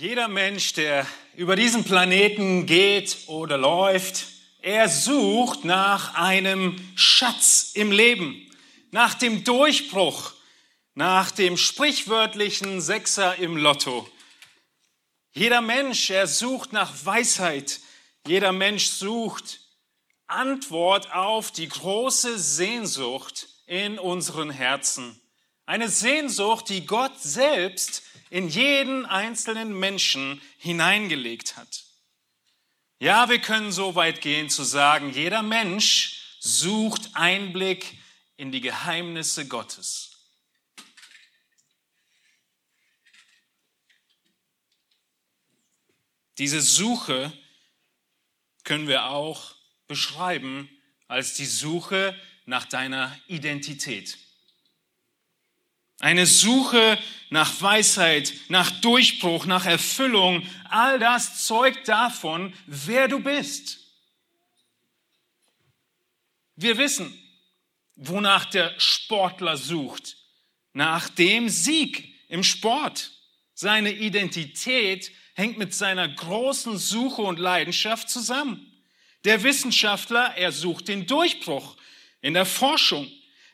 Jeder Mensch, der über diesen Planeten geht oder läuft, er sucht nach einem Schatz im Leben, nach dem Durchbruch, nach dem sprichwörtlichen Sechser im Lotto. Jeder Mensch, er sucht nach Weisheit. Jeder Mensch sucht Antwort auf die große Sehnsucht in unseren Herzen. Eine Sehnsucht, die Gott selbst in jeden einzelnen Menschen hineingelegt hat. Ja, wir können so weit gehen zu sagen, jeder Mensch sucht Einblick in die Geheimnisse Gottes. Diese Suche können wir auch beschreiben als die Suche nach deiner Identität. Eine Suche nach Weisheit, nach Durchbruch, nach Erfüllung, all das zeugt davon, wer du bist. Wir wissen, wonach der Sportler sucht, nach dem Sieg im Sport. Seine Identität hängt mit seiner großen Suche und Leidenschaft zusammen. Der Wissenschaftler, er sucht den Durchbruch in der Forschung.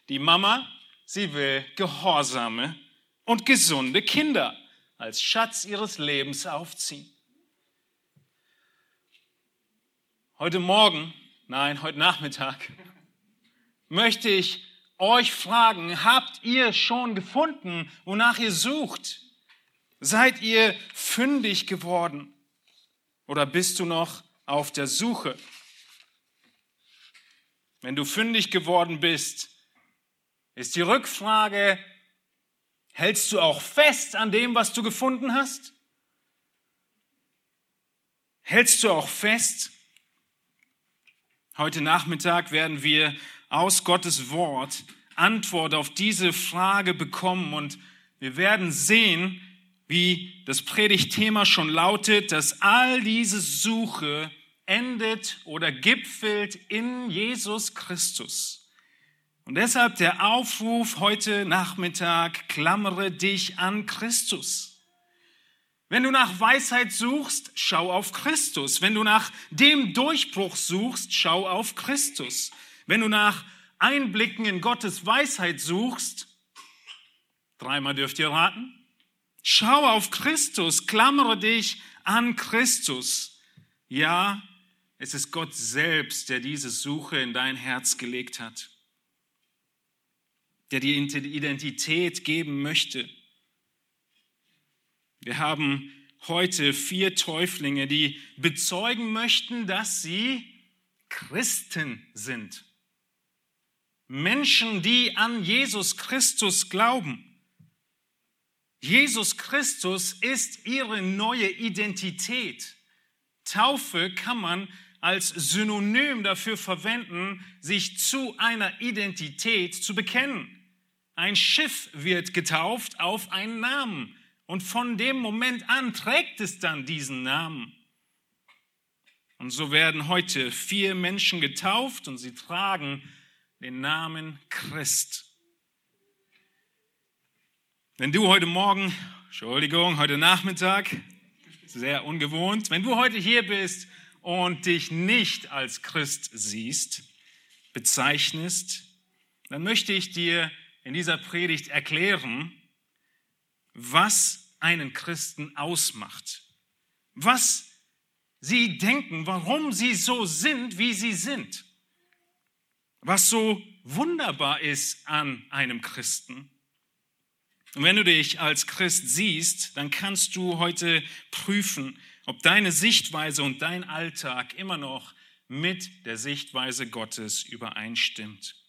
Die Mama, sie will gehorsame und gesunde Kinder als Schatz ihres Lebens aufziehen. Heute Morgen, nein, heute Nachmittag, möchte ich euch fragen, habt ihr schon gefunden, wonach ihr sucht? Seid ihr fündig geworden? Oder bist du noch auf der Suche? Wenn du fündig geworden bist, ist die Rückfrage, hältst du auch fest an dem, was du gefunden hast? Hältst du auch fest? Heute Nachmittag werden wir aus Gottes Wort Antwort auf diese Frage bekommen und wir werden sehen, wie das Predigtthema schon lautet, dass all diese Suche endet oder gipfelt in Jesus Christus. Und deshalb der Aufruf heute Nachmittag, klammere dich an Christus. Wenn du nach Weisheit suchst, schau auf Christus. Wenn du nach dem Durchbruch suchst, schau auf Christus. Wenn du nach Einblicken in Gottes Weisheit suchst, dreimal dürft ihr raten, Schau auf Christus, klammere dich an Christus. Ja, es ist Gott selbst, der diese Suche in dein Herz gelegt hat, der dir Identität geben möchte. Wir haben heute vier Täuflinge, die bezeugen möchten, dass sie Christen sind. Menschen, die an Jesus Christus glauben. Jesus Christus ist ihre neue Identität. Taufe kann man als Synonym dafür verwenden, sich zu einer Identität zu bekennen. Ein Schiff wird getauft auf einen Namen und von dem Moment an trägt es dann diesen Namen. Und so werden heute vier Menschen getauft und sie tragen den Namen Christ. Wenn du heute Morgen, Entschuldigung, heute Nachmittag, sehr ungewohnt, wenn du heute hier bist und dich nicht als Christ siehst, bezeichnest, dann möchte ich dir in dieser Predigt erklären, was einen Christen ausmacht, was sie denken, warum sie so sind, wie sie sind, was so wunderbar ist an einem Christen. Und wenn du dich als Christ siehst, dann kannst du heute prüfen, ob deine Sichtweise und dein Alltag immer noch mit der Sichtweise Gottes übereinstimmt.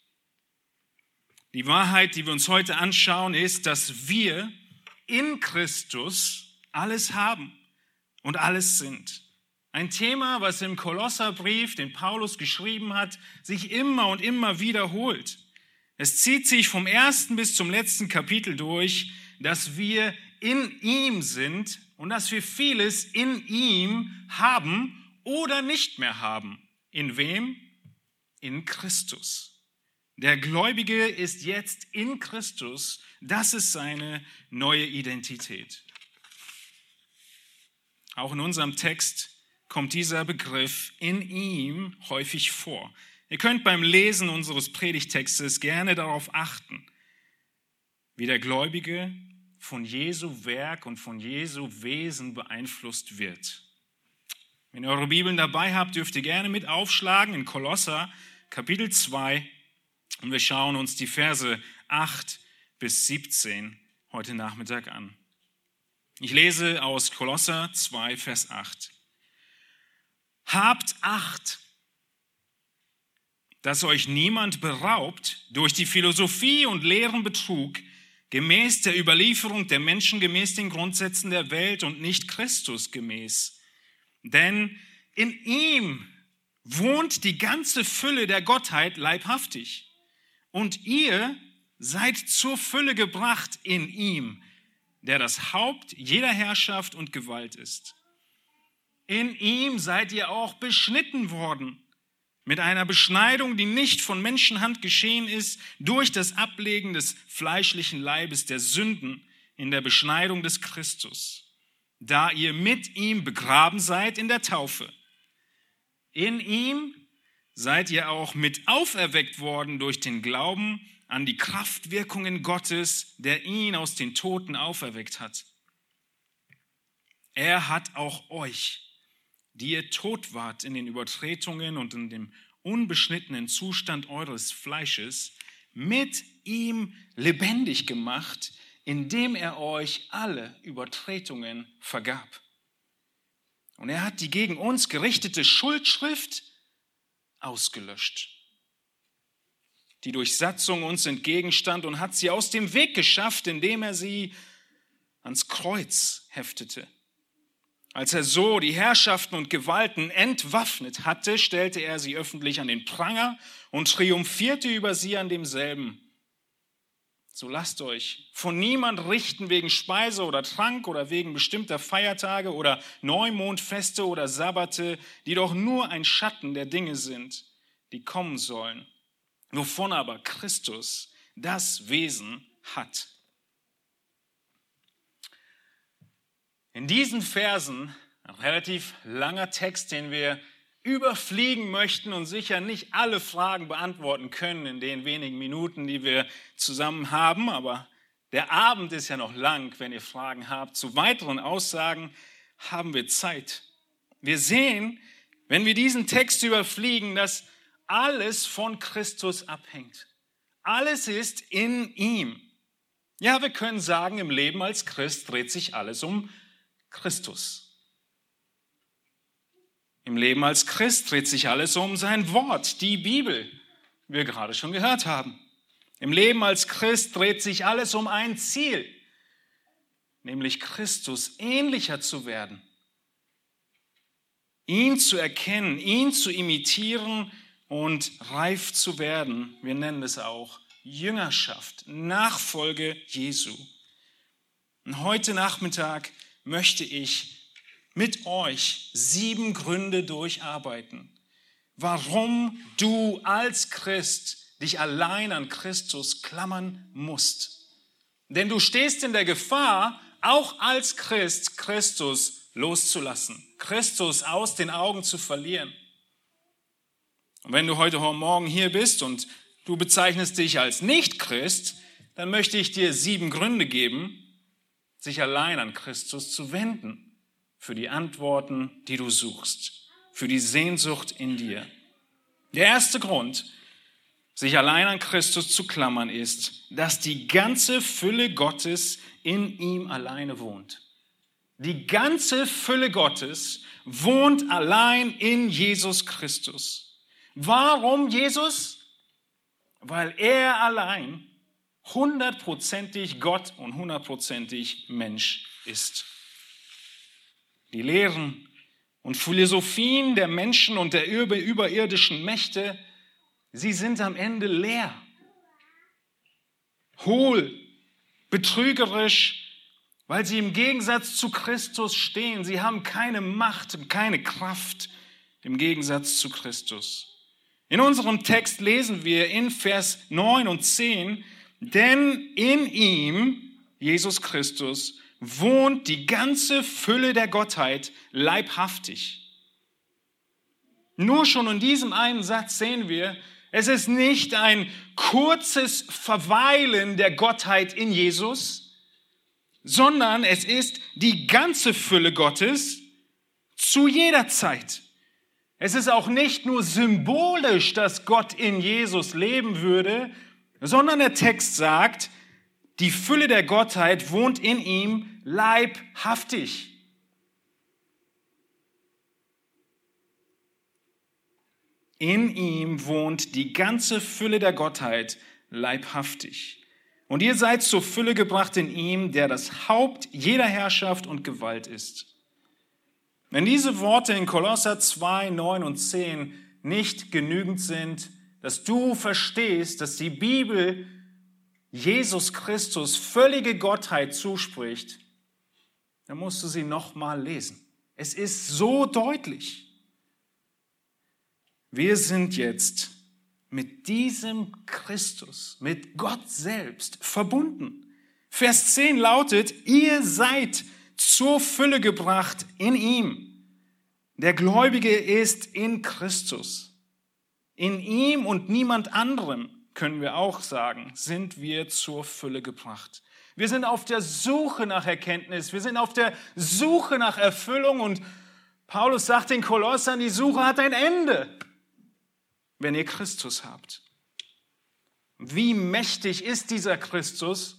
Die Wahrheit, die wir uns heute anschauen, ist, dass wir in Christus alles haben und alles sind. Ein Thema, was im Kolosserbrief, den Paulus geschrieben hat, sich immer und immer wiederholt. Es zieht sich vom ersten bis zum letzten Kapitel durch, dass wir in ihm sind und dass wir vieles in ihm haben oder nicht mehr haben. In wem? In Christus. Der Gläubige ist jetzt in Christus. Das ist seine neue Identität. Auch in unserem Text kommt dieser Begriff in ihm häufig vor. Ihr könnt beim Lesen unseres Predigtextes gerne darauf achten, wie der Gläubige von Jesu Werk und von Jesu Wesen beeinflusst wird. Wenn ihr eure Bibeln dabei habt, dürft ihr gerne mit aufschlagen in Kolosser Kapitel 2 und wir schauen uns die Verse 8 bis 17 heute Nachmittag an. Ich lese aus Kolosser 2, Vers 8. Habt Acht, dass euch niemand beraubt durch die Philosophie und leeren Betrug, gemäß der Überlieferung der Menschen, gemäß den Grundsätzen der Welt und nicht Christus gemäß. Denn in ihm wohnt die ganze Fülle der Gottheit leibhaftig. Und ihr seid zur Fülle gebracht in ihm, der das Haupt jeder Herrschaft und Gewalt ist. In ihm seid ihr auch beschnitten worden, mit einer Beschneidung, die nicht von Menschenhand geschehen ist, durch das Ablegen des fleischlichen Leibes der Sünden in der Beschneidung des Christus, da ihr mit ihm begraben seid in der Taufe. In ihm seid ihr auch mit auferweckt worden durch den Glauben an die Kraftwirkungen Gottes, der ihn aus den Toten auferweckt hat. Er hat auch euch, die ihr tot wart in den Übertretungen und in dem unbeschnittenen Zustand eures Fleisches, mit ihm lebendig gemacht, indem er euch alle Übertretungen vergab. Und er hat die gegen uns gerichtete Schuldschrift ausgelöscht die Durchsatzung uns entgegenstand und hat sie aus dem Weg geschafft, indem er sie ans Kreuz heftete. Als er so die Herrschaften und Gewalten entwaffnet hatte, stellte er sie öffentlich an den Pranger und triumphierte über sie an demselben. So lasst euch von niemand richten wegen Speise oder Trank oder wegen bestimmter Feiertage oder Neumondfeste oder Sabbate, die doch nur ein Schatten der Dinge sind, die kommen sollen wovon aber Christus das Wesen hat. In diesen Versen, ein relativ langer Text, den wir überfliegen möchten und sicher nicht alle Fragen beantworten können in den wenigen Minuten, die wir zusammen haben, aber der Abend ist ja noch lang, wenn ihr Fragen habt. Zu weiteren Aussagen haben wir Zeit. Wir sehen, wenn wir diesen Text überfliegen, dass alles von Christus abhängt. Alles ist in ihm. Ja, wir können sagen, im Leben als Christ dreht sich alles um Christus. Im Leben als Christ dreht sich alles um sein Wort, die Bibel, wie wir gerade schon gehört haben. Im Leben als Christ dreht sich alles um ein Ziel, nämlich Christus ähnlicher zu werden, ihn zu erkennen, ihn zu imitieren, und reif zu werden. Wir nennen es auch Jüngerschaft, Nachfolge Jesu. Und heute Nachmittag möchte ich mit euch sieben Gründe durcharbeiten, warum du als Christ dich allein an Christus klammern musst. Denn du stehst in der Gefahr, auch als Christ Christus loszulassen, Christus aus den Augen zu verlieren. Und wenn du heute Morgen hier bist und du bezeichnest dich als Nicht-Christ, dann möchte ich dir sieben Gründe geben, sich allein an Christus zu wenden für die Antworten, die du suchst, für die Sehnsucht in dir. Der erste Grund, sich allein an Christus zu klammern, ist, dass die ganze Fülle Gottes in ihm alleine wohnt. Die ganze Fülle Gottes wohnt allein in Jesus Christus. Warum Jesus? Weil er allein hundertprozentig Gott und hundertprozentig Mensch ist. Die Lehren und Philosophien der Menschen und der überirdischen Mächte, sie sind am Ende leer, hohl, betrügerisch, weil sie im Gegensatz zu Christus stehen. Sie haben keine Macht, keine Kraft im Gegensatz zu Christus. In unserem Text lesen wir in Vers 9 und 10, denn in ihm, Jesus Christus, wohnt die ganze Fülle der Gottheit leibhaftig. Nur schon in diesem einen Satz sehen wir, es ist nicht ein kurzes Verweilen der Gottheit in Jesus, sondern es ist die ganze Fülle Gottes zu jeder Zeit. Es ist auch nicht nur symbolisch, dass Gott in Jesus leben würde, sondern der Text sagt, die Fülle der Gottheit wohnt in ihm leibhaftig. In ihm wohnt die ganze Fülle der Gottheit leibhaftig. Und ihr seid zur Fülle gebracht in ihm, der das Haupt jeder Herrschaft und Gewalt ist. Wenn diese Worte in Kolosser 2, 9 und 10 nicht genügend sind, dass du verstehst, dass die Bibel Jesus Christus völlige Gottheit zuspricht, dann musst du sie nochmal lesen. Es ist so deutlich. Wir sind jetzt mit diesem Christus, mit Gott selbst verbunden. Vers 10 lautet, ihr seid zur Fülle gebracht in ihm. Der Gläubige ist in Christus. In ihm und niemand anderem, können wir auch sagen, sind wir zur Fülle gebracht. Wir sind auf der Suche nach Erkenntnis, wir sind auf der Suche nach Erfüllung und Paulus sagt den Kolossern, die Suche hat ein Ende wenn ihr Christus habt. Wie mächtig ist dieser Christus?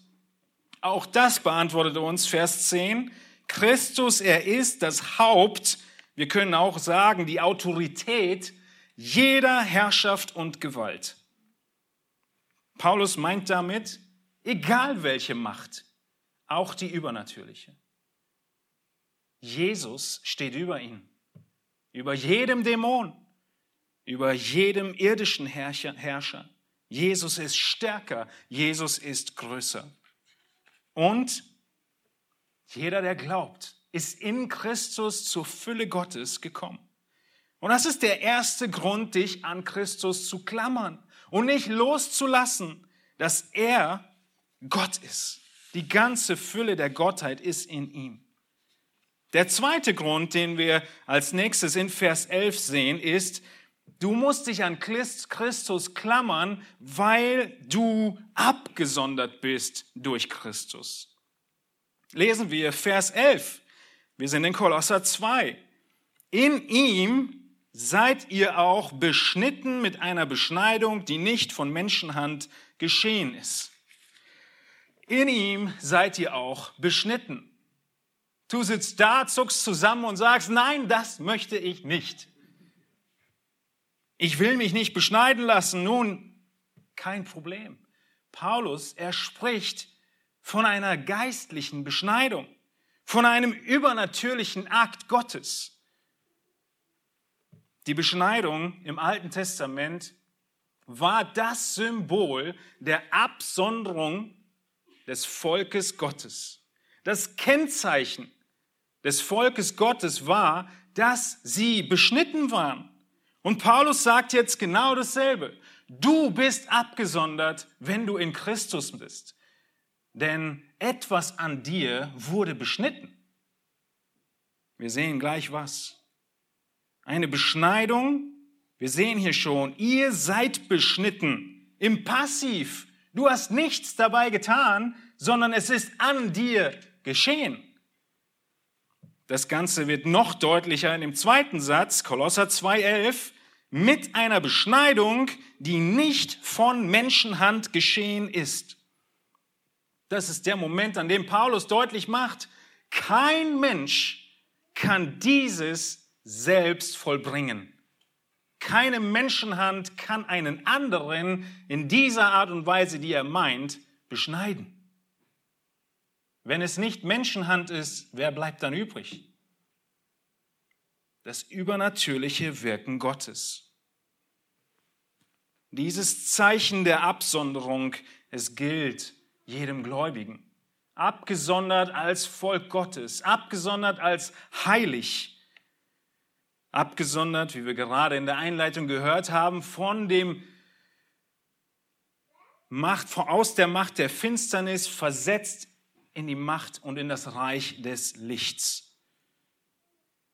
Auch das beantwortet uns Vers 10. Christus, er ist das Haupt, wir können auch sagen, die Autorität jeder Herrschaft und Gewalt. Paulus meint damit, egal welche Macht, auch die übernatürliche. Jesus steht über ihn, über jedem Dämon, über jedem irdischen Herrscher. Jesus ist stärker, Jesus ist größer. Und jeder, der glaubt, ist in Christus zur Fülle Gottes gekommen. Und das ist der erste Grund, dich an Christus zu klammern und nicht loszulassen, dass er Gott ist. Die ganze Fülle der Gottheit ist in ihm. Der zweite Grund, den wir als nächstes in Vers 11 sehen, ist, Du musst dich an Christus klammern, weil du abgesondert bist durch Christus. Lesen wir Vers 11. Wir sind in Kolosser 2. In ihm seid ihr auch beschnitten mit einer Beschneidung, die nicht von Menschenhand geschehen ist. In ihm seid ihr auch beschnitten. Du sitzt da, zuckst zusammen und sagst, nein, das möchte ich nicht. Ich will mich nicht beschneiden lassen. Nun, kein Problem. Paulus, er spricht von einer geistlichen Beschneidung, von einem übernatürlichen Akt Gottes. Die Beschneidung im Alten Testament war das Symbol der Absonderung des Volkes Gottes. Das Kennzeichen des Volkes Gottes war, dass sie beschnitten waren. Und Paulus sagt jetzt genau dasselbe. Du bist abgesondert, wenn du in Christus bist. Denn etwas an dir wurde beschnitten. Wir sehen gleich was. Eine Beschneidung. Wir sehen hier schon, ihr seid beschnitten im Passiv. Du hast nichts dabei getan, sondern es ist an dir geschehen. Das Ganze wird noch deutlicher in dem zweiten Satz, Kolosser 2,11, mit einer Beschneidung, die nicht von Menschenhand geschehen ist. Das ist der Moment, an dem Paulus deutlich macht, kein Mensch kann dieses selbst vollbringen. Keine Menschenhand kann einen anderen in dieser Art und Weise, die er meint, beschneiden. Wenn es nicht Menschenhand ist, wer bleibt dann übrig? Das übernatürliche Wirken Gottes. Dieses Zeichen der Absonderung, es gilt jedem Gläubigen. Abgesondert als Volk Gottes, abgesondert als heilig, abgesondert, wie wir gerade in der Einleitung gehört haben, von dem Macht, aus der Macht der Finsternis versetzt in die Macht und in das Reich des Lichts.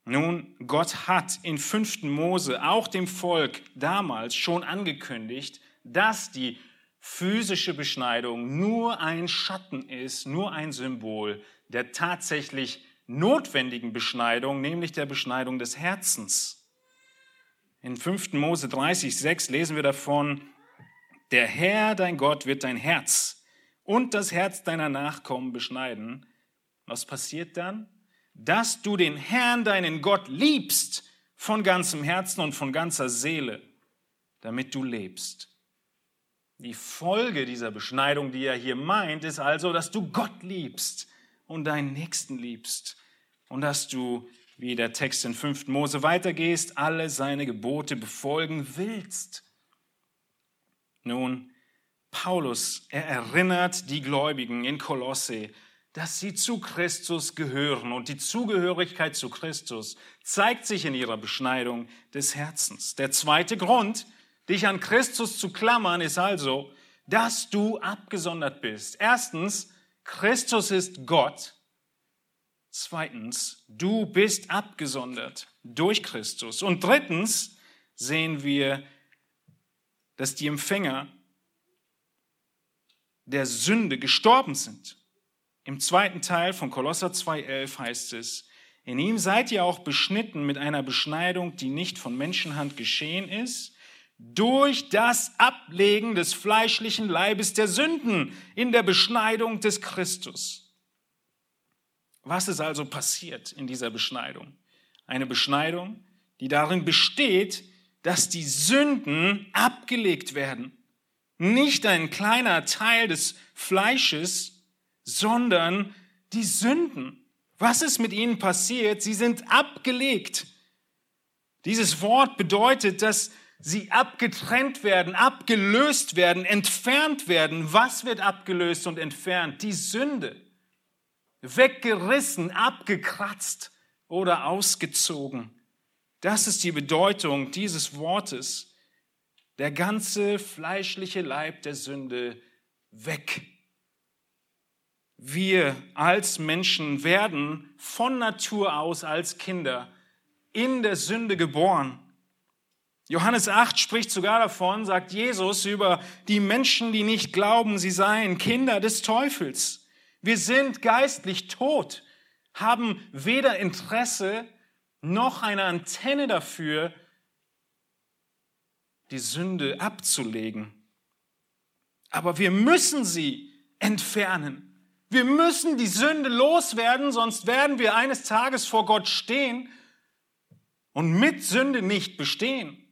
Nun, Gott hat in 5. Mose auch dem Volk damals schon angekündigt, dass die physische Beschneidung nur ein Schatten ist, nur ein Symbol der tatsächlich notwendigen Beschneidung, nämlich der Beschneidung des Herzens. In 5. Mose 30, 6 lesen wir davon, der Herr, dein Gott, wird dein Herz und das Herz deiner Nachkommen beschneiden. Was passiert dann? Dass du den Herrn, deinen Gott, liebst von ganzem Herzen und von ganzer Seele, damit du lebst. Die Folge dieser Beschneidung, die er hier meint, ist also, dass du Gott liebst und deinen Nächsten liebst und dass du, wie der Text in 5. Mose weitergehst, alle seine Gebote befolgen willst. Nun, Paulus, er erinnert die Gläubigen in Kolosse, dass sie zu Christus gehören und die Zugehörigkeit zu Christus zeigt sich in ihrer Beschneidung des Herzens. Der zweite Grund, dich an Christus zu klammern, ist also, dass du abgesondert bist. Erstens, Christus ist Gott. Zweitens, du bist abgesondert durch Christus. Und drittens sehen wir, dass die Empfänger der Sünde gestorben sind. Im zweiten Teil von Kolosser 2.11 heißt es, in ihm seid ihr auch beschnitten mit einer Beschneidung, die nicht von Menschenhand geschehen ist, durch das Ablegen des fleischlichen Leibes der Sünden in der Beschneidung des Christus. Was ist also passiert in dieser Beschneidung? Eine Beschneidung, die darin besteht, dass die Sünden abgelegt werden. Nicht ein kleiner Teil des Fleisches, sondern die Sünden. Was ist mit ihnen passiert? Sie sind abgelegt. Dieses Wort bedeutet, dass sie abgetrennt werden, abgelöst werden, entfernt werden. Was wird abgelöst und entfernt? Die Sünde. Weggerissen, abgekratzt oder ausgezogen. Das ist die Bedeutung dieses Wortes der ganze fleischliche Leib der Sünde weg. Wir als Menschen werden von Natur aus als Kinder in der Sünde geboren. Johannes 8 spricht sogar davon, sagt Jesus über die Menschen, die nicht glauben, sie seien Kinder des Teufels. Wir sind geistlich tot, haben weder Interesse noch eine Antenne dafür, die Sünde abzulegen. Aber wir müssen sie entfernen. Wir müssen die Sünde loswerden, sonst werden wir eines Tages vor Gott stehen und mit Sünde nicht bestehen.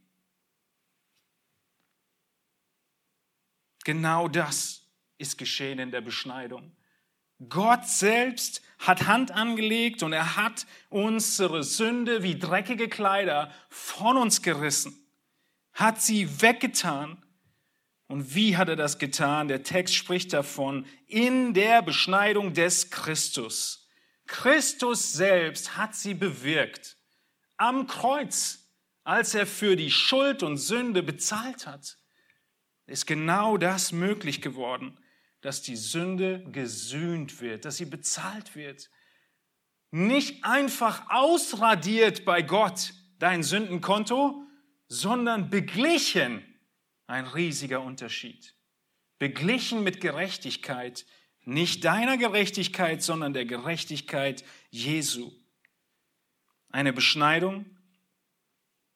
Genau das ist geschehen in der Beschneidung. Gott selbst hat Hand angelegt und er hat unsere Sünde wie dreckige Kleider von uns gerissen hat sie weggetan. Und wie hat er das getan? Der Text spricht davon, in der Beschneidung des Christus. Christus selbst hat sie bewirkt. Am Kreuz, als er für die Schuld und Sünde bezahlt hat, ist genau das möglich geworden, dass die Sünde gesühnt wird, dass sie bezahlt wird. Nicht einfach ausradiert bei Gott dein Sündenkonto, sondern beglichen. Ein riesiger Unterschied. Beglichen mit Gerechtigkeit, nicht deiner Gerechtigkeit, sondern der Gerechtigkeit Jesu. Eine Beschneidung,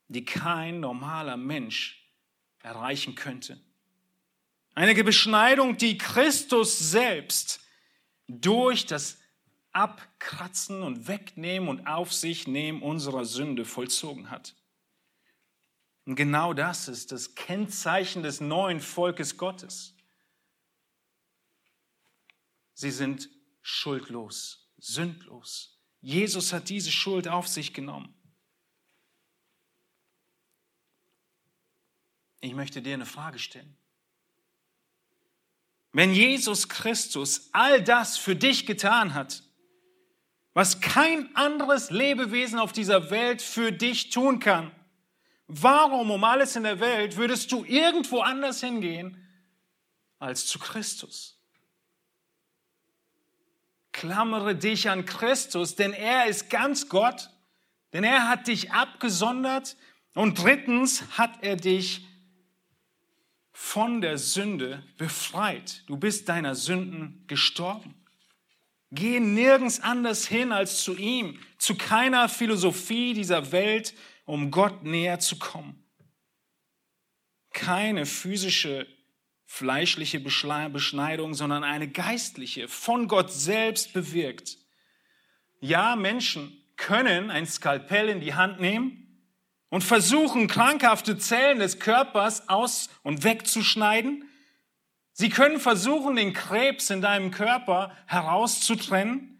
die kein normaler Mensch erreichen könnte. Eine Beschneidung, die Christus selbst durch das Abkratzen und Wegnehmen und auf sich nehmen unserer Sünde vollzogen hat. Und genau das ist das Kennzeichen des neuen Volkes Gottes. Sie sind schuldlos, sündlos. Jesus hat diese Schuld auf sich genommen. Ich möchte dir eine Frage stellen. Wenn Jesus Christus all das für dich getan hat, was kein anderes Lebewesen auf dieser Welt für dich tun kann, Warum um alles in der Welt würdest du irgendwo anders hingehen als zu Christus? Klammere dich an Christus, denn er ist ganz Gott, denn er hat dich abgesondert und drittens hat er dich von der Sünde befreit. Du bist deiner Sünden gestorben. Geh nirgends anders hin als zu ihm, zu keiner Philosophie dieser Welt, um Gott näher zu kommen. Keine physische, fleischliche Beschneidung, sondern eine geistliche, von Gott selbst bewirkt. Ja, Menschen können ein Skalpell in die Hand nehmen und versuchen, krankhafte Zellen des Körpers aus und wegzuschneiden. Sie können versuchen, den Krebs in deinem Körper herauszutrennen.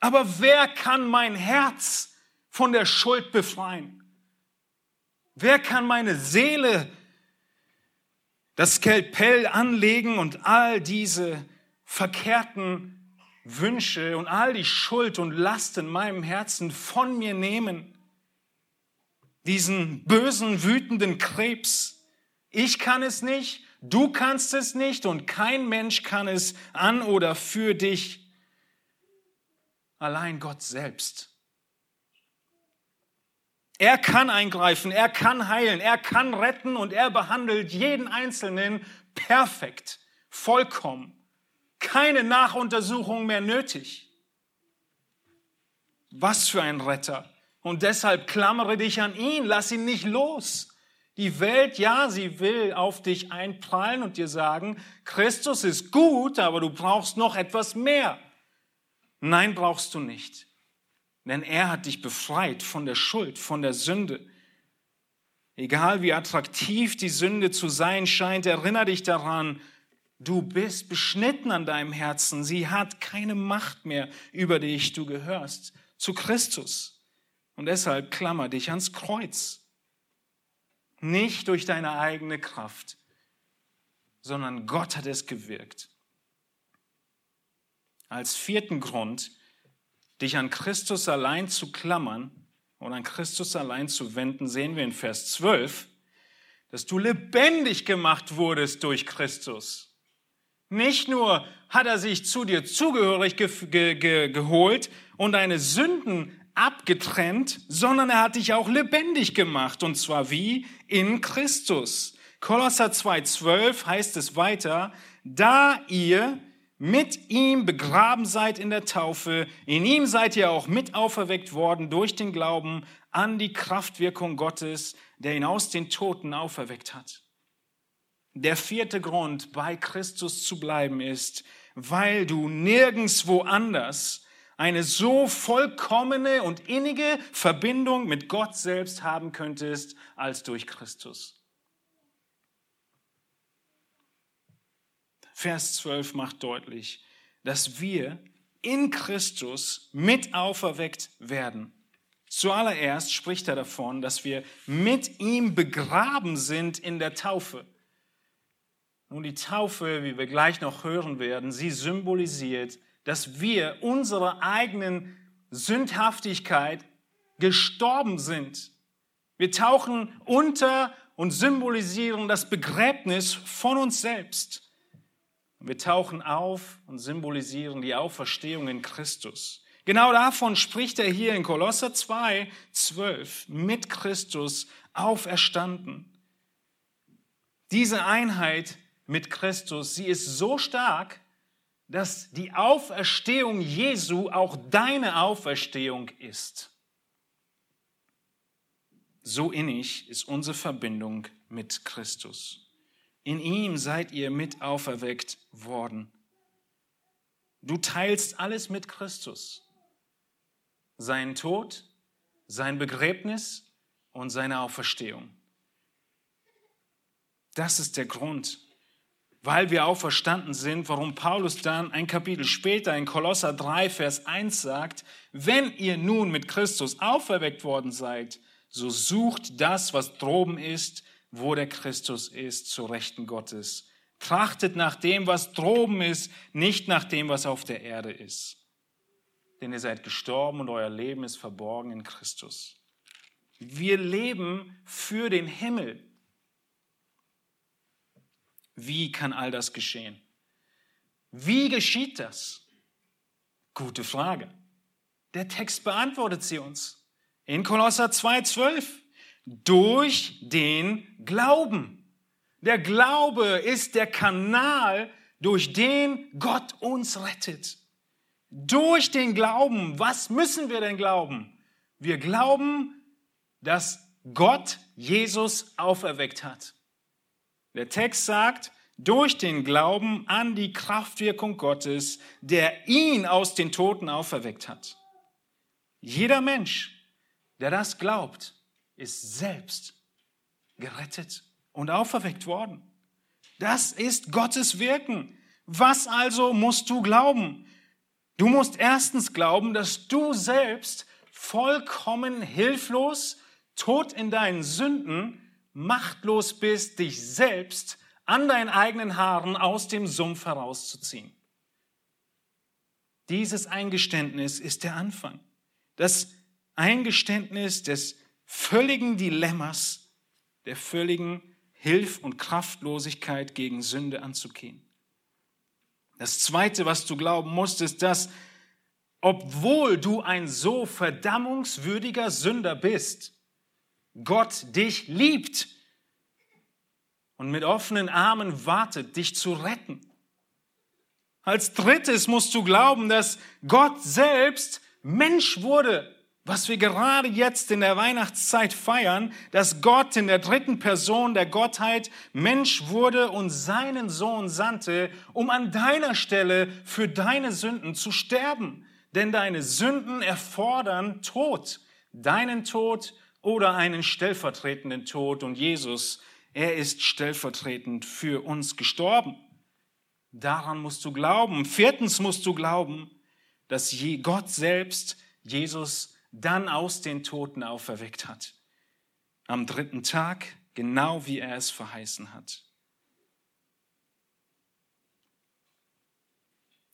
Aber wer kann mein Herz von der Schuld befreien? Wer kann meine Seele das Skalpell anlegen und all diese verkehrten Wünsche und all die Schuld und Last in meinem Herzen von mir nehmen? Diesen bösen, wütenden Krebs. Ich kann es nicht, du kannst es nicht und kein Mensch kann es an oder für dich. Allein Gott selbst. Er kann eingreifen, er kann heilen, er kann retten und er behandelt jeden Einzelnen perfekt, vollkommen. Keine Nachuntersuchung mehr nötig. Was für ein Retter. Und deshalb klammere dich an ihn, lass ihn nicht los. Die Welt, ja, sie will auf dich einprallen und dir sagen, Christus ist gut, aber du brauchst noch etwas mehr. Nein, brauchst du nicht. Denn er hat dich befreit von der Schuld, von der Sünde. Egal wie attraktiv die Sünde zu sein scheint, erinnere dich daran, du bist beschnitten an deinem Herzen. Sie hat keine Macht mehr über dich. Du gehörst zu Christus. Und deshalb klammer dich ans Kreuz. Nicht durch deine eigene Kraft, sondern Gott hat es gewirkt. Als vierten Grund, dich an Christus allein zu klammern und an Christus allein zu wenden, sehen wir in Vers 12, dass du lebendig gemacht wurdest durch Christus. Nicht nur hat er sich zu dir zugehörig ge ge ge geholt und deine Sünden abgetrennt, sondern er hat dich auch lebendig gemacht. Und zwar wie? In Christus. Kolosser 2,12 heißt es weiter, da ihr mit ihm begraben seid in der Taufe, in ihm seid ihr auch mit auferweckt worden durch den Glauben an die Kraftwirkung Gottes, der ihn aus den Toten auferweckt hat. Der vierte Grund, bei Christus zu bleiben, ist, weil du nirgendswo anders eine so vollkommene und innige Verbindung mit Gott selbst haben könntest als durch Christus. Vers 12 macht deutlich, dass wir in Christus mit auferweckt werden. Zuallererst spricht er davon, dass wir mit ihm begraben sind in der Taufe. Nun, die Taufe, wie wir gleich noch hören werden, sie symbolisiert dass wir unserer eigenen Sündhaftigkeit gestorben sind. Wir tauchen unter und symbolisieren das Begräbnis von uns selbst. Wir tauchen auf und symbolisieren die Auferstehung in Christus. Genau davon spricht er hier in Kolosser 2, 12, mit Christus auferstanden. Diese Einheit mit Christus, sie ist so stark, dass die Auferstehung Jesu auch deine Auferstehung ist. So innig ist unsere Verbindung mit Christus. In ihm seid ihr mit auferweckt worden. Du teilst alles mit Christus. Sein Tod, sein Begräbnis und seine Auferstehung. Das ist der Grund, weil wir auferstanden sind, warum Paulus dann ein Kapitel später in Kolosser 3, Vers 1 sagt, wenn ihr nun mit Christus auferweckt worden seid, so sucht das, was droben ist, wo der Christus ist, zu Rechten Gottes. Trachtet nach dem, was droben ist, nicht nach dem, was auf der Erde ist. Denn ihr seid gestorben und euer Leben ist verborgen in Christus. Wir leben für den Himmel. Wie kann all das geschehen? Wie geschieht das? Gute Frage. Der Text beantwortet sie uns. In Kolosser 2,12. Durch den Glauben. Der Glaube ist der Kanal, durch den Gott uns rettet. Durch den Glauben. Was müssen wir denn glauben? Wir glauben, dass Gott Jesus auferweckt hat. Der Text sagt, durch den Glauben an die Kraftwirkung Gottes, der ihn aus den Toten auferweckt hat. Jeder Mensch, der das glaubt, ist selbst gerettet und auferweckt worden. Das ist Gottes Wirken. Was also musst du glauben? Du musst erstens glauben, dass du selbst vollkommen hilflos, tot in deinen Sünden, machtlos bist, dich selbst an deinen eigenen Haaren aus dem Sumpf herauszuziehen. Dieses Eingeständnis ist der Anfang. Das Eingeständnis des völligen Dilemmas, der völligen Hilf- und Kraftlosigkeit gegen Sünde anzugehen. Das Zweite, was du glauben musst, ist, dass obwohl du ein so verdammungswürdiger Sünder bist, Gott dich liebt und mit offenen Armen wartet, dich zu retten. Als drittes musst du glauben, dass Gott selbst Mensch wurde, was wir gerade jetzt in der Weihnachtszeit feiern, dass Gott in der dritten Person der Gottheit Mensch wurde und seinen Sohn sandte, um an deiner Stelle für deine Sünden zu sterben. Denn deine Sünden erfordern Tod, deinen Tod oder einen stellvertretenden Tod. Und Jesus, er ist stellvertretend für uns gestorben. Daran musst du glauben. Viertens musst du glauben, dass Gott selbst Jesus dann aus den Toten auferweckt hat. Am dritten Tag, genau wie er es verheißen hat.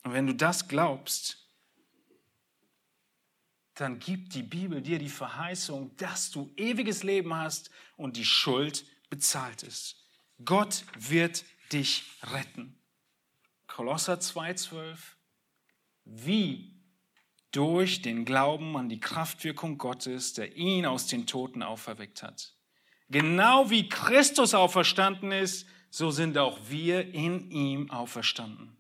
Und wenn du das glaubst, dann gibt die Bibel dir die Verheißung, dass du ewiges Leben hast und die Schuld bezahlt ist. Gott wird dich retten. Kolosser 2,12 wie durch den Glauben an die Kraftwirkung Gottes, der ihn aus den Toten auferweckt hat. Genau wie Christus auferstanden ist, so sind auch wir in ihm auferstanden.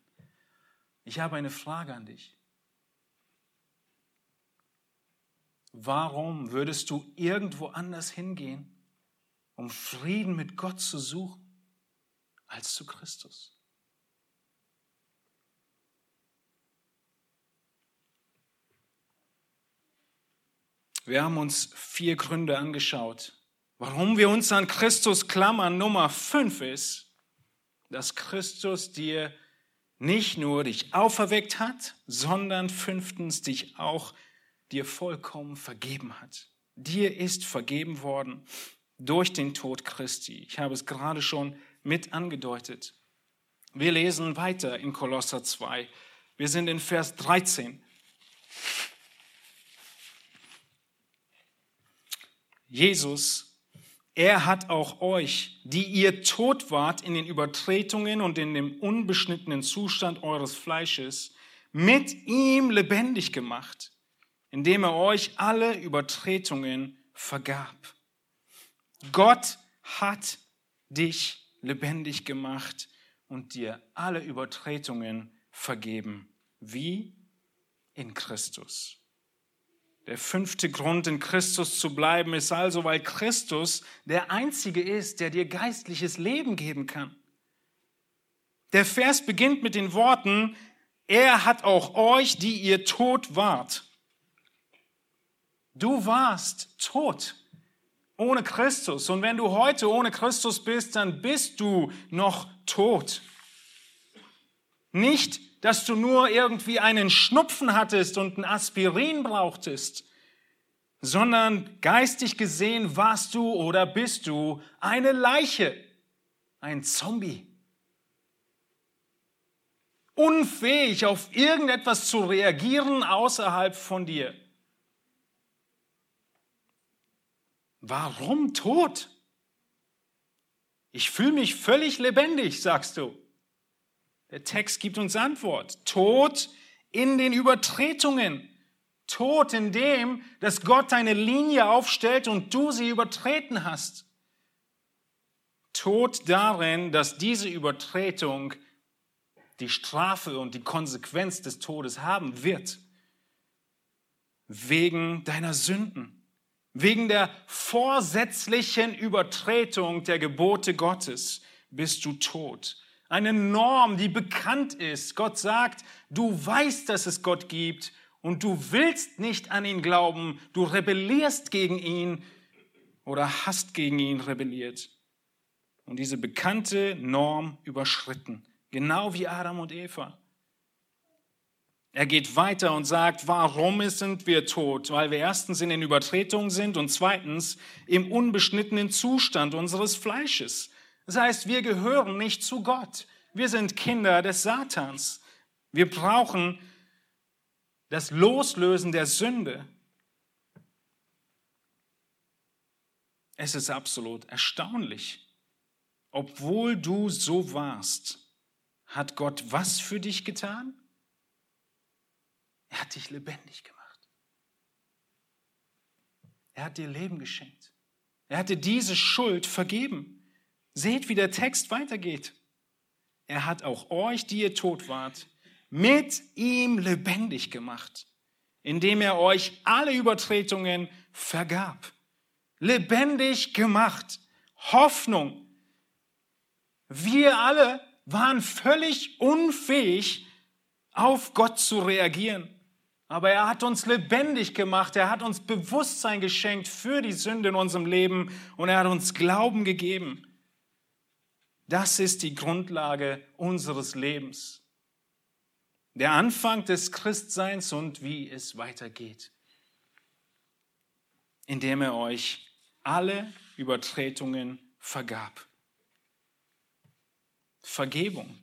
Ich habe eine Frage an dich. Warum würdest du irgendwo anders hingehen, um Frieden mit Gott zu suchen, als zu Christus? Wir haben uns vier Gründe angeschaut, warum wir uns an Christus klammern. Nummer fünf ist, dass Christus dir nicht nur dich auferweckt hat, sondern fünftens dich auch dir vollkommen vergeben hat. Dir ist vergeben worden durch den Tod Christi. Ich habe es gerade schon mit angedeutet. Wir lesen weiter in Kolosser 2. Wir sind in Vers 13. Jesus, er hat auch euch, die ihr tot wart in den Übertretungen und in dem unbeschnittenen Zustand eures Fleisches, mit ihm lebendig gemacht, indem er euch alle Übertretungen vergab. Gott hat dich lebendig gemacht und dir alle Übertretungen vergeben. Wie? In Christus. Der fünfte Grund, in Christus zu bleiben, ist also, weil Christus der Einzige ist, der dir geistliches Leben geben kann. Der Vers beginnt mit den Worten, er hat auch euch, die ihr tot wart. Du warst tot ohne Christus. Und wenn du heute ohne Christus bist, dann bist du noch tot. Nicht dass du nur irgendwie einen Schnupfen hattest und ein Aspirin brauchtest, sondern geistig gesehen warst du oder bist du eine Leiche, ein Zombie. Unfähig auf irgendetwas zu reagieren außerhalb von dir. Warum tot? Ich fühle mich völlig lebendig, sagst du. Der Text gibt uns Antwort. Tod in den Übertretungen. Tod in dem, dass Gott eine Linie aufstellt und du sie übertreten hast. Tod darin, dass diese Übertretung die Strafe und die Konsequenz des Todes haben wird. Wegen deiner Sünden. Wegen der vorsätzlichen Übertretung der Gebote Gottes bist du tot. Eine Norm, die bekannt ist. Gott sagt, du weißt, dass es Gott gibt und du willst nicht an ihn glauben. Du rebellierst gegen ihn oder hast gegen ihn rebelliert. Und diese bekannte Norm überschritten. Genau wie Adam und Eva. Er geht weiter und sagt, warum sind wir tot? Weil wir erstens in den Übertretungen sind und zweitens im unbeschnittenen Zustand unseres Fleisches. Das heißt, wir gehören nicht zu Gott. Wir sind Kinder des Satans. Wir brauchen das Loslösen der Sünde. Es ist absolut erstaunlich. Obwohl du so warst, hat Gott was für dich getan? Er hat dich lebendig gemacht. Er hat dir Leben geschenkt. Er hat dir diese Schuld vergeben. Seht, wie der Text weitergeht. Er hat auch euch, die ihr tot wart, mit ihm lebendig gemacht, indem er euch alle Übertretungen vergab. Lebendig gemacht. Hoffnung. Wir alle waren völlig unfähig, auf Gott zu reagieren. Aber er hat uns lebendig gemacht, er hat uns Bewusstsein geschenkt für die Sünde in unserem Leben und er hat uns Glauben gegeben. Das ist die Grundlage unseres Lebens. Der Anfang des Christseins und wie es weitergeht. Indem er euch alle Übertretungen vergab. Vergebung.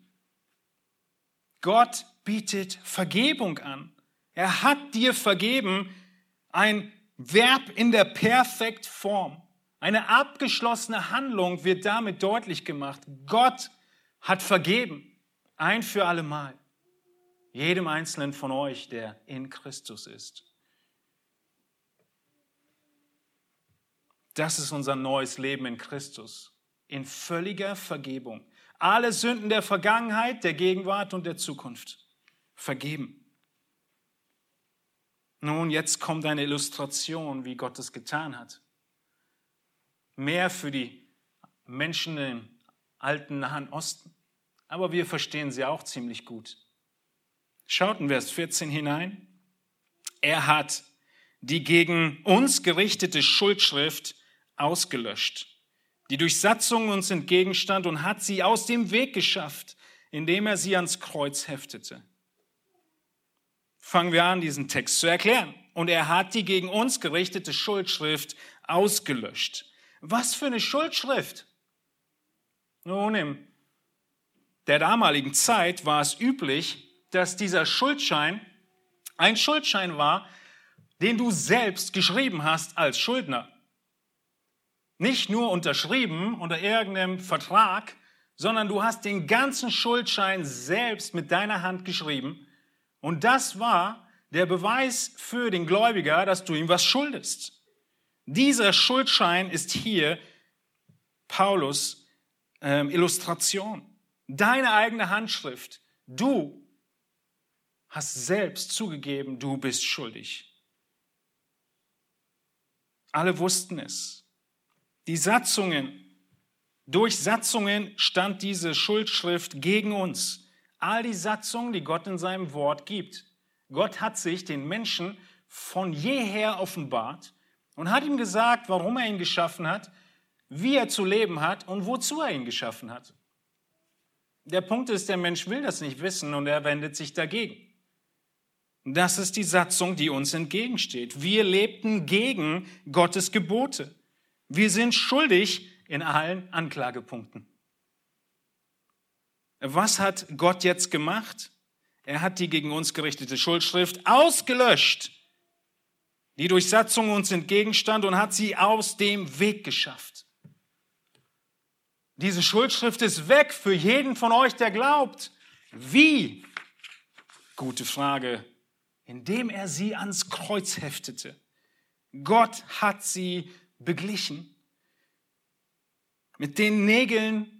Gott bietet Vergebung an. Er hat dir vergeben, ein Verb in der Perfektform. Eine abgeschlossene Handlung wird damit deutlich gemacht. Gott hat vergeben, ein für alle Mal, jedem Einzelnen von euch, der in Christus ist. Das ist unser neues Leben in Christus, in völliger Vergebung. Alle Sünden der Vergangenheit, der Gegenwart und der Zukunft vergeben. Nun, jetzt kommt eine Illustration, wie Gott es getan hat mehr für die Menschen im alten Nahen Osten. Aber wir verstehen sie auch ziemlich gut. Schaut in Vers 14 hinein. Er hat die gegen uns gerichtete Schuldschrift ausgelöscht, die durch Satzungen uns entgegenstand und hat sie aus dem Weg geschafft, indem er sie ans Kreuz heftete. Fangen wir an, diesen Text zu erklären. Und er hat die gegen uns gerichtete Schuldschrift ausgelöscht. Was für eine Schuldschrift. Nun, in der damaligen Zeit war es üblich, dass dieser Schuldschein ein Schuldschein war, den du selbst geschrieben hast als Schuldner. Nicht nur unterschrieben unter irgendeinem Vertrag, sondern du hast den ganzen Schuldschein selbst mit deiner Hand geschrieben. Und das war der Beweis für den Gläubiger, dass du ihm was schuldest. Dieser Schuldschein ist hier Paulus ähm, Illustration. Deine eigene Handschrift. Du hast selbst zugegeben, du bist schuldig. Alle wussten es. Die Satzungen, durch Satzungen stand diese Schuldschrift gegen uns. All die Satzungen, die Gott in seinem Wort gibt. Gott hat sich den Menschen von jeher offenbart und hat ihm gesagt, warum er ihn geschaffen hat, wie er zu leben hat und wozu er ihn geschaffen hat. Der Punkt ist, der Mensch will das nicht wissen und er wendet sich dagegen. Das ist die Satzung, die uns entgegensteht. Wir lebten gegen Gottes Gebote. Wir sind schuldig in allen Anklagepunkten. Was hat Gott jetzt gemacht? Er hat die gegen uns gerichtete Schuldschrift ausgelöscht die durch Satzung uns entgegenstand und hat sie aus dem Weg geschafft. Diese Schuldschrift ist weg für jeden von euch, der glaubt. Wie? Gute Frage. Indem er sie ans Kreuz heftete. Gott hat sie beglichen. Mit den Nägeln,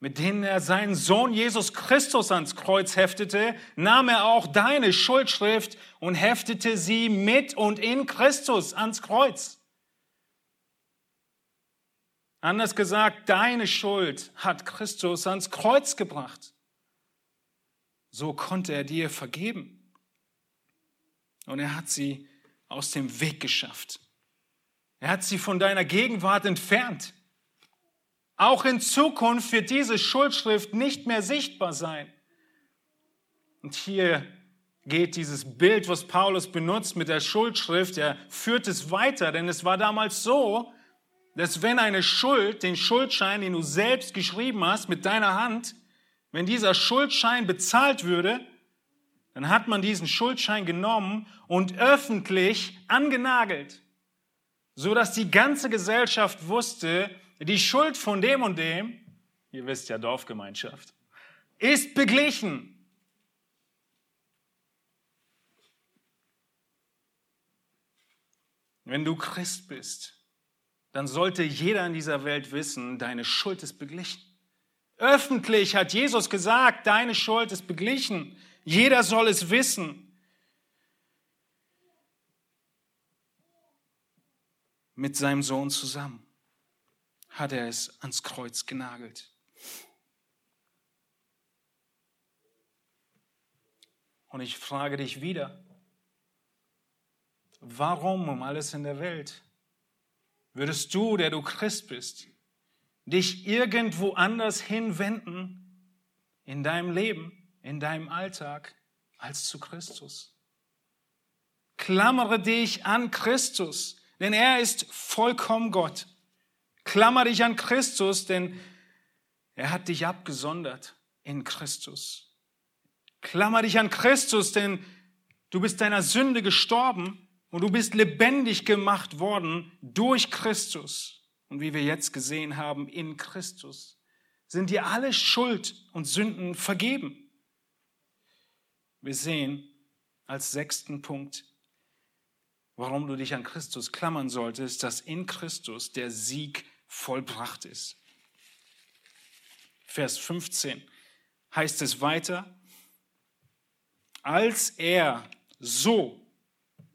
mit denen er seinen Sohn Jesus Christus ans Kreuz heftete, nahm er auch deine Schuldschrift und heftete sie mit und in Christus ans Kreuz. Anders gesagt, deine Schuld hat Christus ans Kreuz gebracht. So konnte er dir vergeben. Und er hat sie aus dem Weg geschafft. Er hat sie von deiner Gegenwart entfernt. Auch in Zukunft wird diese Schuldschrift nicht mehr sichtbar sein. Und hier geht dieses Bild, was Paulus benutzt mit der Schuldschrift, er führt es weiter, denn es war damals so, dass wenn eine Schuld, den Schuldschein, den du selbst geschrieben hast mit deiner Hand, wenn dieser Schuldschein bezahlt würde, dann hat man diesen Schuldschein genommen und öffentlich angenagelt, so dass die ganze Gesellschaft wusste, die Schuld von dem und dem, ihr wisst ja Dorfgemeinschaft, ist beglichen. Wenn du Christ bist, dann sollte jeder in dieser Welt wissen, deine Schuld ist beglichen. Öffentlich hat Jesus gesagt, deine Schuld ist beglichen. Jeder soll es wissen. Mit seinem Sohn zusammen hat er es ans Kreuz genagelt. Und ich frage dich wieder, warum um alles in der Welt würdest du, der du Christ bist, dich irgendwo anders hinwenden in deinem Leben, in deinem Alltag, als zu Christus? Klammere dich an Christus, denn er ist vollkommen Gott. Klammer dich an Christus, denn er hat dich abgesondert in Christus. Klammer dich an Christus, denn du bist deiner Sünde gestorben und du bist lebendig gemacht worden durch Christus. Und wie wir jetzt gesehen haben, in Christus sind dir alle Schuld und Sünden vergeben. Wir sehen als sechsten Punkt, warum du dich an Christus klammern solltest, dass in Christus der Sieg vollbracht ist. Vers 15 heißt es weiter, als er so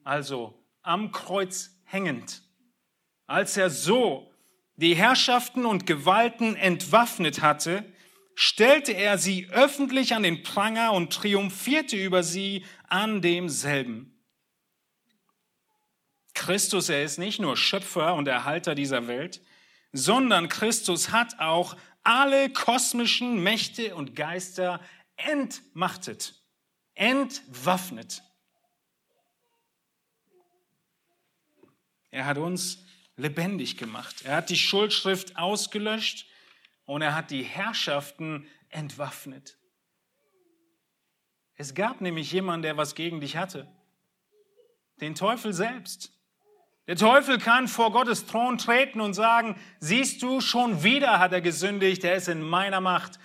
also am Kreuz hängend, als er so die Herrschaften und Gewalten entwaffnet hatte, stellte er sie öffentlich an den Pranger und triumphierte über sie an demselben. Christus, er ist nicht nur Schöpfer und Erhalter dieser Welt, sondern Christus hat auch alle kosmischen Mächte und Geister entmachtet, entwaffnet. Er hat uns lebendig gemacht. Er hat die Schuldschrift ausgelöscht und er hat die Herrschaften entwaffnet. Es gab nämlich jemanden, der was gegen dich hatte. Den Teufel selbst. Der Teufel kann vor Gottes Thron treten und sagen, siehst du, schon wieder hat er gesündigt, er ist in meiner Macht,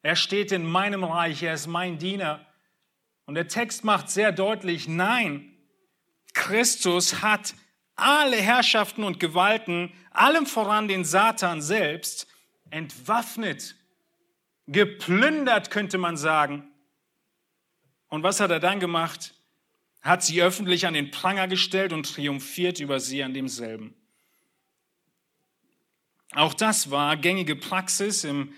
er steht in meinem Reich, er ist mein Diener. Und der Text macht sehr deutlich, nein, Christus hat alle Herrschaften und Gewalten, allem voran den Satan selbst, entwaffnet, geplündert, könnte man sagen. Und was hat er dann gemacht? Hat sie öffentlich an den Pranger gestellt und triumphiert über sie an demselben. Auch das war gängige Praxis im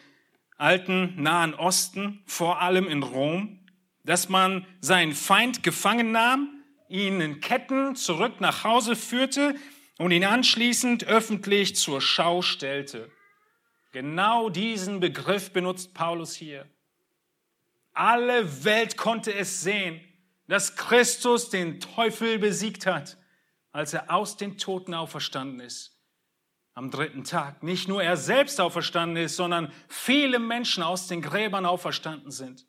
alten Nahen Osten, vor allem in Rom, dass man seinen Feind gefangen nahm ihn in Ketten zurück nach Hause führte und ihn anschließend öffentlich zur Schau stellte. Genau diesen Begriff benutzt Paulus hier. Alle Welt konnte es sehen, dass Christus den Teufel besiegt hat, als er aus den Toten auferstanden ist. Am dritten Tag. Nicht nur er selbst auferstanden ist, sondern viele Menschen aus den Gräbern auferstanden sind.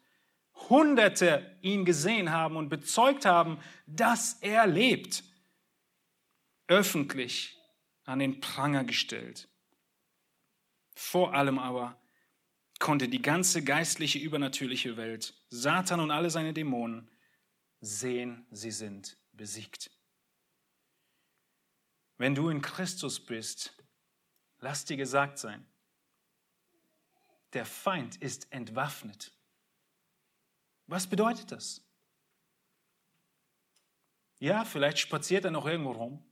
Hunderte ihn gesehen haben und bezeugt haben, dass er lebt. Öffentlich an den Pranger gestellt. Vor allem aber konnte die ganze geistliche, übernatürliche Welt, Satan und alle seine Dämonen, sehen, sie sind besiegt. Wenn du in Christus bist, lass dir gesagt sein, der Feind ist entwaffnet. Was bedeutet das? Ja, vielleicht spaziert er noch irgendwo rum,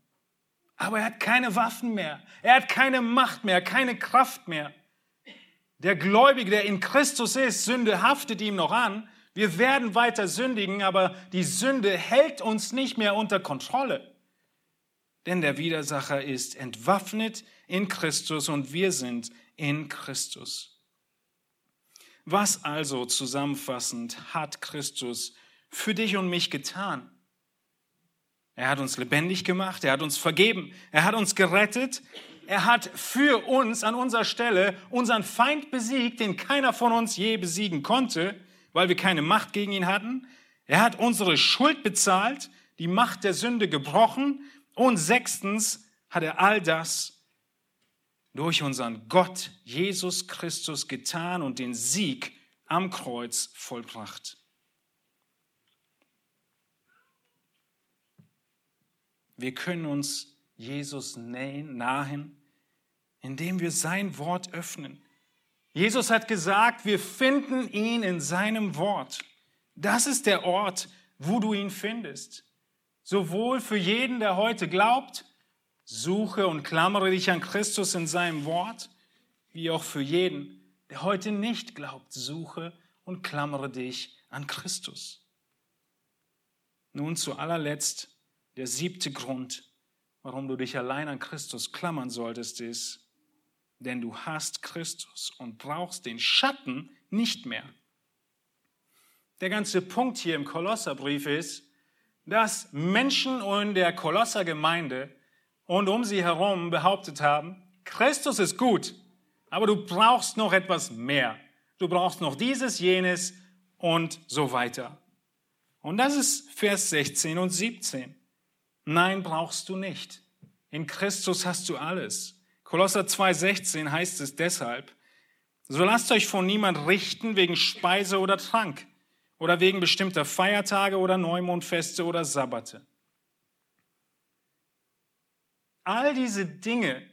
aber er hat keine Waffen mehr, er hat keine Macht mehr, keine Kraft mehr. Der Gläubige, der in Christus ist, Sünde haftet ihm noch an. Wir werden weiter sündigen, aber die Sünde hält uns nicht mehr unter Kontrolle. Denn der Widersacher ist entwaffnet in Christus und wir sind in Christus. Was also zusammenfassend hat Christus für dich und mich getan? Er hat uns lebendig gemacht, er hat uns vergeben, er hat uns gerettet, er hat für uns an unserer Stelle unseren Feind besiegt, den keiner von uns je besiegen konnte, weil wir keine Macht gegen ihn hatten. Er hat unsere Schuld bezahlt, die Macht der Sünde gebrochen und sechstens hat er all das durch unseren Gott Jesus Christus getan und den Sieg am Kreuz vollbracht. Wir können uns Jesus nähen, nahen, indem wir sein Wort öffnen. Jesus hat gesagt, wir finden ihn in seinem Wort. Das ist der Ort, wo du ihn findest. Sowohl für jeden, der heute glaubt, Suche und klammere dich an Christus in seinem Wort, wie auch für jeden, der heute nicht glaubt, suche und klammere dich an Christus. Nun zu allerletzt der siebte Grund, warum du dich allein an Christus klammern solltest, ist, denn du hast Christus und brauchst den Schatten nicht mehr. Der ganze Punkt hier im Kolosserbrief ist, dass Menschen in der Kolossergemeinde und um sie herum behauptet haben, Christus ist gut, aber du brauchst noch etwas mehr. Du brauchst noch dieses, jenes und so weiter. Und das ist Vers 16 und 17. Nein, brauchst du nicht. In Christus hast du alles. Kolosser 2,16 heißt es deshalb, so lasst euch von niemand richten wegen Speise oder Trank oder wegen bestimmter Feiertage oder Neumondfeste oder Sabbate All diese Dinge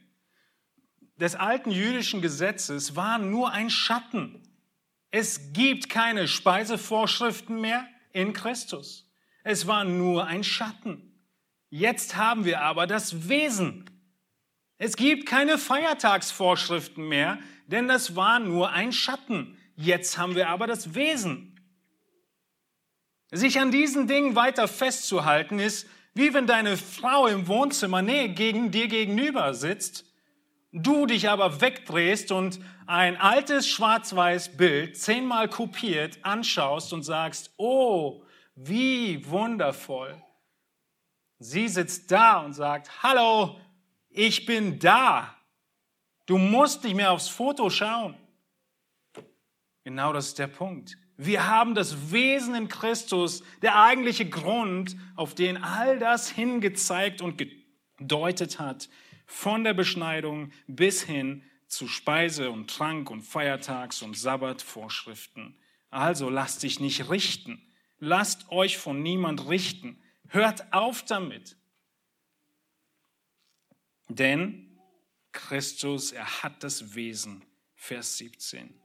des alten jüdischen Gesetzes waren nur ein Schatten. Es gibt keine Speisevorschriften mehr in Christus. Es war nur ein Schatten. Jetzt haben wir aber das Wesen. Es gibt keine Feiertagsvorschriften mehr, denn das war nur ein Schatten. Jetzt haben wir aber das Wesen. Sich an diesen Dingen weiter festzuhalten ist wie wenn deine Frau im Wohnzimmer nee, gegen dir gegenüber sitzt, du dich aber wegdrehst und ein altes schwarz-weiß Bild zehnmal kopiert anschaust und sagst, oh, wie wundervoll. Sie sitzt da und sagt, hallo, ich bin da. Du musst nicht mehr aufs Foto schauen. Genau das ist der Punkt. Wir haben das Wesen in Christus, der eigentliche Grund, auf den all das hingezeigt und gedeutet hat, von der Beschneidung bis hin zu Speise und Trank und Feiertags- und Sabbatvorschriften. Also lasst dich nicht richten. Lasst euch von niemand richten. Hört auf damit. Denn Christus, er hat das Wesen. Vers 17.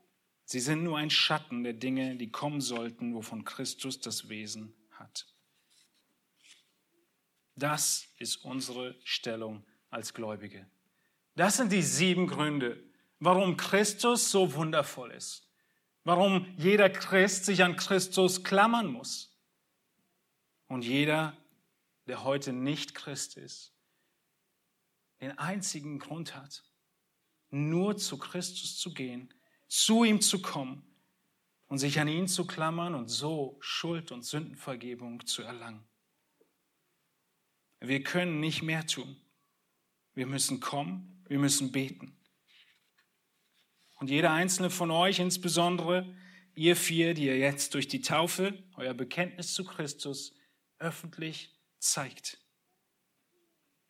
Sie sind nur ein Schatten der Dinge, die kommen sollten, wovon Christus das Wesen hat. Das ist unsere Stellung als Gläubige. Das sind die sieben Gründe, warum Christus so wundervoll ist, warum jeder Christ sich an Christus klammern muss. Und jeder, der heute nicht Christ ist, den einzigen Grund hat, nur zu Christus zu gehen zu ihm zu kommen und sich an ihn zu klammern und so Schuld und Sündenvergebung zu erlangen. Wir können nicht mehr tun. Wir müssen kommen, wir müssen beten. Und jeder einzelne von euch, insbesondere ihr vier, die ihr jetzt durch die Taufe euer Bekenntnis zu Christus öffentlich zeigt.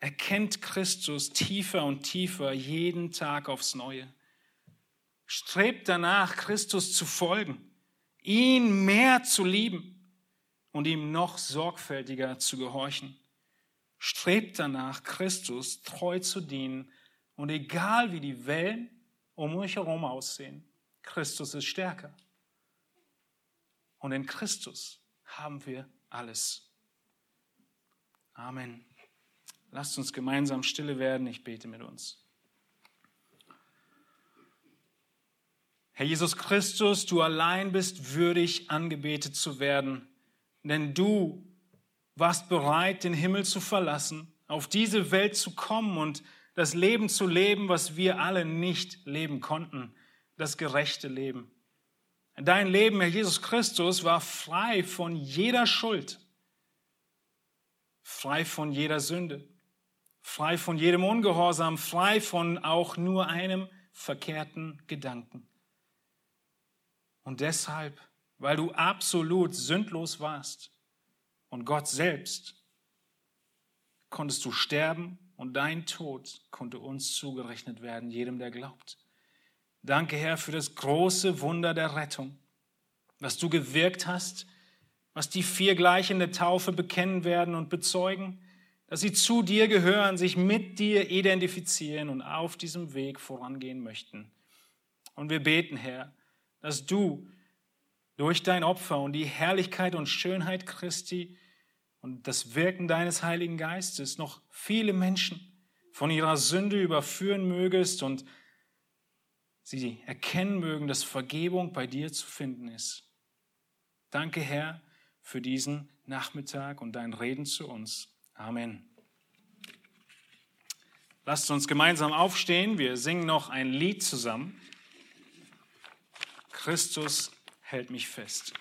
Erkennt Christus tiefer und tiefer jeden Tag aufs Neue. Strebt danach, Christus zu folgen, ihn mehr zu lieben und ihm noch sorgfältiger zu gehorchen. Strebt danach, Christus treu zu dienen und egal wie die Wellen um euch herum aussehen, Christus ist stärker. Und in Christus haben wir alles. Amen. Lasst uns gemeinsam stille werden. Ich bete mit uns. Herr Jesus Christus, du allein bist würdig, angebetet zu werden, denn du warst bereit, den Himmel zu verlassen, auf diese Welt zu kommen und das Leben zu leben, was wir alle nicht leben konnten, das gerechte Leben. Dein Leben, Herr Jesus Christus, war frei von jeder Schuld, frei von jeder Sünde, frei von jedem Ungehorsam, frei von auch nur einem verkehrten Gedanken. Und deshalb, weil du absolut sündlos warst und Gott selbst, konntest du sterben und dein Tod konnte uns zugerechnet werden, jedem, der glaubt. Danke, Herr, für das große Wunder der Rettung, was du gewirkt hast, was die vier gleich in der Taufe bekennen werden und bezeugen, dass sie zu dir gehören, sich mit dir identifizieren und auf diesem Weg vorangehen möchten. Und wir beten, Herr, dass du durch dein Opfer und die Herrlichkeit und Schönheit Christi und das Wirken deines Heiligen Geistes noch viele Menschen von ihrer Sünde überführen mögest und sie erkennen mögen, dass Vergebung bei dir zu finden ist. Danke, Herr, für diesen Nachmittag und dein Reden zu uns. Amen. Lasst uns gemeinsam aufstehen. Wir singen noch ein Lied zusammen. Christus hält mich fest.